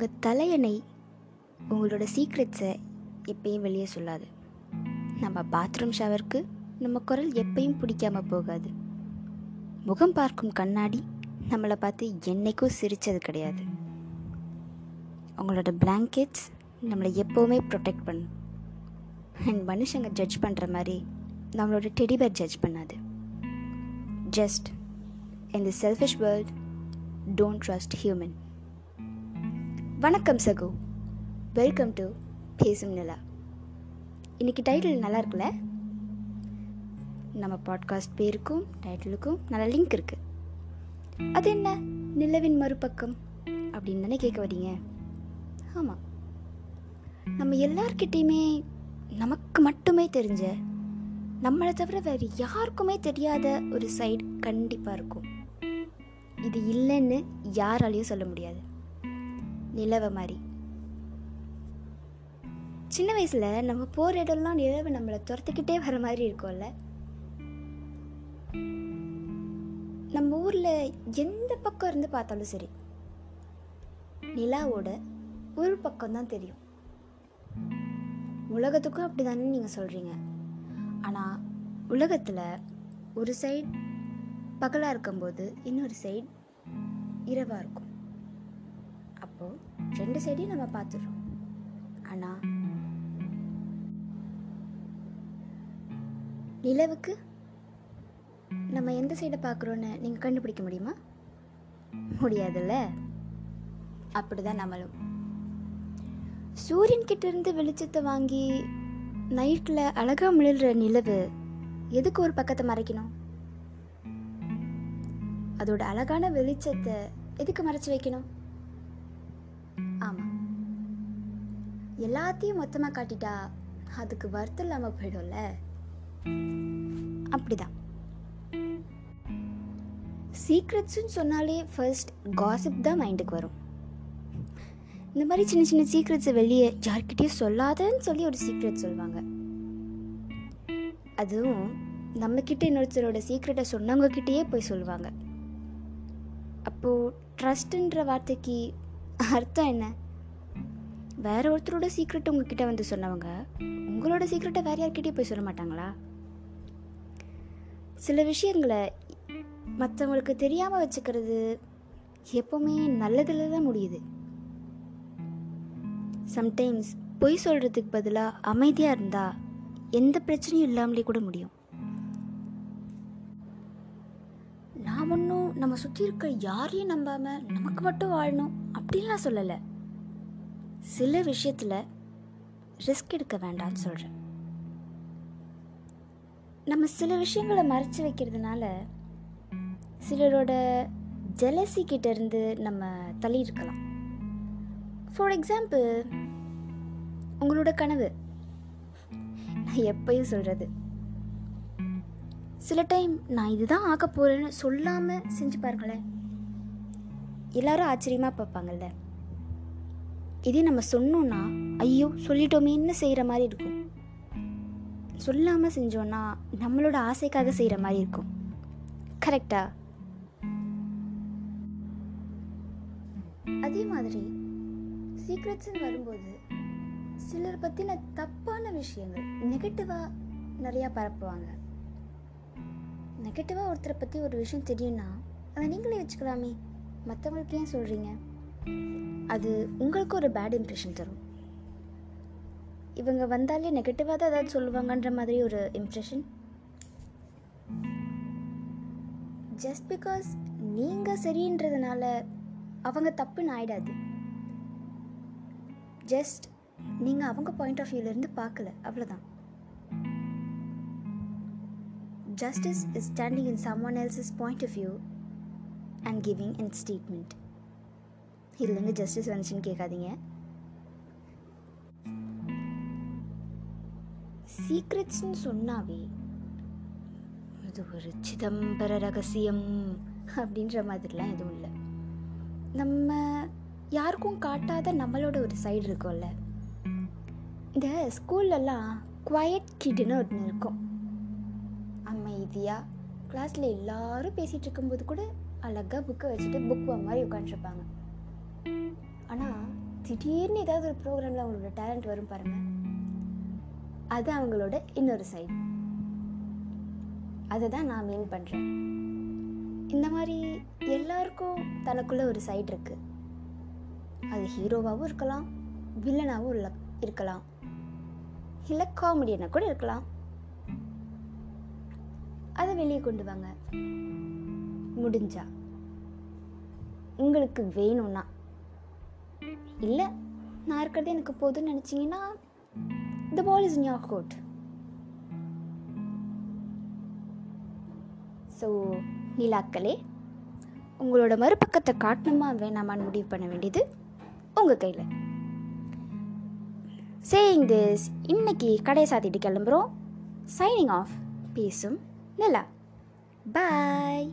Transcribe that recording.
உங்கள் தலையணை உங்களோட சீக்ரெட்ஸை எப்பயும் வெளியே சொல்லாது. நம்ம பாத்ரூம் ஷவருக்கு நம்ம குரல் எப்பயும் பிடிக்காம போகாது. முகம் பார்க்கும் கண்ணாடி நம்மளை பார்த்து என்னைக்கும் சிரித்தது கிடையாது. உங்களோட பிளாங்கெட்ஸ் நம்மளை எப்போவுமே ப்ரொடெக்ட் பண்ணும். அண்ட் மனுஷங்க ஜட்ஜ் பண்ணுற மாதிரி நம்மளோட டெடிபேர் ஜட்ஜ் பண்ணாது. Just in the selfish world don't trust human வணக்கம் சகு. வெல்கம் டு பேசும் நிலா. இன்றைக்கி டைட்டில் நல்லா இருக்குல்ல? நம்ம பாட்காஸ்ட் பேருக்கும் டைட்டிலுக்கும் நல்ல லிங்க் இருக்குது அது என்ன? நிலவின் மறுபக்கம் அப்படின்னு தானே கேட்க வரீங்க ஆமாம் நம்ம எல்லார்கிட்டேயுமே நமக்கு மட்டுமே தெரிஞ்ச நம்மளை தவிர வேறு யாருக்குமே தெரியாத ஒரு சைடு கண்டிப்பாக இருக்கும். இது இல்லைன்னு யாராலையும் சொல்ல முடியாது. நிலவை மாதிரி. சின்ன வயசில் நம்ம போகிற இடம்லாம் நிலவு நம்மளை துரத்துக்கிட்டே வர மாதிரி இருக்கும்ல. நம்ம ஊரில் எந்த பக்கம் இருந்து பார்த்தாலும் சரி நிலாவோட ஒரு பக்கம் தான் தெரியும். உலகத்துக்கும் அப்படி தானே நீங்கள் சொல்கிறீங்க ஆனால் உலகத்தில் ஒரு சைட் பகலாக இருக்கும்போது இன்னொரு சைட் இரவாக இருக்கும். அப்போது ரெண்டு சைடையும் நம்ம பார்த்துடுறோம். ஆனால் நிலவுக்கு நம்ம எந்த சைடை பார்க்குறோன்னு நீங்கள் கண்டுபிடிக்க முடியுமா? முடியாதுல்ல? அப்படிதான் நம்மளும். சூரியன்கிட்ட இருந்து வெளிச்சத்தை வாங்கி நைட்டில் அழகாக மிளிர்ற நிலவு எதுக்கு ஒரு பக்கத்தை மறைக்கணும்? அதோட அழகான வெளிச்சத்தை எதுக்கு மறைச்சி வைக்கணும்? ஆமாம் எல்லாத்தையும் மொத்தமாக காட்டிட்டா அதுக்கு வருத்தம் இல்லாமல் போயிடும்ல? அப்படிதான். சீக்ரெட்ஸ்ன்னு சொன்னாலே ஃபர்ஸ்ட் காசிப் தான் மைண்டுக்கு வரும். இந்த மாதிரி சின்ன சின்ன சீக்ரெட்ஸை வெளியே யார்கிட்டயும் சொல்லாதன்னு சொல்லி ஒரு சீக்ரெட் சொல்லுவாங்க அதுவும் நம்மக்கிட்ட இன்னொருத்தரோட சீக்ரெட்டை சொன்னவங்க கிட்டேயே போய் சொல்லுவாங்க அப்போது ட்ரஸ்ட்டுன்ற வார்த்தைக்கு அர்த்தம் என்ன? வேற ஒருத்தரோட சீக்ரெட் உங்ககிட்ட வந்து சொன்னவங்க உங்களோட சீக்ரெட்டை வேற யார்கிட்டயும் போய் சொல்ல மாட்டாங்களா? சில விஷயங்களை மற்றவங்களுக்கு தெரியாமல் வச்சுக்கிறது எப்போவுமே நல்லதில் தான் முடியுது. சம்டைம்ஸ் பொய் சொல்கிறதுக்கு பதிலாக அமைதியாக இருந்தால் எந்த பிரச்சனையும் இல்லாமலே கூட முடியும். நான் ஒன்றும் நம்ம சுற்றி இருக்க யாரையும் நம்பாமல் நமக்கு மட்டும் வாழணும். அப்படின்லாம் சொல்லலை. சில விஷயத்தில் ரிஸ்க் எடுக்க வேண்டாம்னு சொல்கிறேன் நம்ம சில விஷயங்களை மறைச்சு வைக்கிறதுனால சிலரோட ஜெலசி கிட்ட இருந்து நம்ம தள்ளி இருக்கலாம். ஃபார் எக்ஸாம்பிள் உங்களோட கனவு. நான் எப்பயும் சொல்கிறது சில டைம் நான் இதுதான் ஆக போகிறேன்னு சொல்லாமல் செஞ்சு பாருங்களேன். எல்லாரும் ஆச்சரியமாக பார்ப்பாங்கல்ல. இதே நம்ம சொன்னோன்னா ஐயோ சொல்லிட்டோமேன்னு செய்கிற மாதிரி இருக்கும்? சொல்லாமல் செஞ்சோன்னா நம்மளோட ஆசைக்காக செய்கிற மாதிரி இருக்கும். கரெக்டா அதே மாதிரி சீக்ரெட்ஸ்ன்னு வரும்போது சிலர் பற்றின தப்பான விஷயங்கள் நெகட்டிவாக நிறையா பரப்புவாங்க. நெகட்டிவாக ஒருத்தரை பற்றி ஒரு விஷயம் தெரியும்னா அதை நீங்களே வச்சுக்கலாமே. மற்றவங்களுக்கு ஏன் சொல்கிறீங்க அது உங்களுக்கு ஒரு பேட் இம்ப்ரெஷன் தரும். இவங்க வந்தாலே நெகட்டிவாக தான் ஏதாவது சொல்லுவாங்கன்ற மாதிரி ஒரு இம்ப்ரெஷன் ஜஸ்ட் பிகாஸ் நீங்கள் சரின்றதுனால அவங்க தப்புன்னு ஆயிடாது. ஜஸ்ட் நீங்கள் அவங்க பாயிண்ட் ஆஃப் வியூலேருந்து பார்க்கல அவ்வளோதான் justice is standing in some one else's point of view and giving in statement இதுலேருந்து ஜஸ்டிஸ் வந்துச்சுன்னு கேட்காதீங்க. சீக்ரெட்ஸ்னு சொன்னாவே இது ஒரு சிதம்பர ரகசியம் அப்படின்ற மாதிரிலாம் எதுவும் இல்லை. நம்ம யாருக்கும் காட்டாத நம்மளோட ஒரு சைடு இருக்கும்ல. இந்த ஸ்கூல்லலாம் குவயட் கிட்னு ஒன்று இருக்கும். அமைதியாக கிளாஸில் எல்லாரும் பேசிகிட்டு இருக்கும்போது கூட அழகாக புக்கை வச்சுட்டு புக் மாதிரி உட்காந்துருப்பாங்க ஆனால் திடீர்னு ஏதாவது ஒரு ப்ரோக்ராமில் அவங்களோட டேலண்ட் வரும் பாருங்கள் அது அவங்களோட இன்னொரு சைடு அதை தான் நான் மீன் பண்ணுறேன் இந்த மாதிரி எல்லாருக்கும் தனக்குள்ளே ஒரு சைடு இருக்குது அது ஹீரோவாகவும் இருக்கலாம் வில்லனாகவும் இல்லை இருக்கலாம். இல்லை காமெடியனாக கூட இருக்கலாம். அதை வெளியே கொண்டு வாங்க. முடிஞ்சா? உங்களுக்கு வேணும்னா. இல்லை நான் இருக்கிறது எனக்கு போதும்னு நினச்சிங்கன்னா the ball is in your court so நிலாக்களே உங்களோட மறுபக்கத்தை காட்டணுமா வேணாமான்னு முடிவு பண்ண வேண்டியது உங்கள் கையில். சேயிங் திஸ் இன்னைக்கு கடை சாத்திட்டு கிளம்புறோம். சைனிங் ஆஃப் பேசும் நிலா. பாய்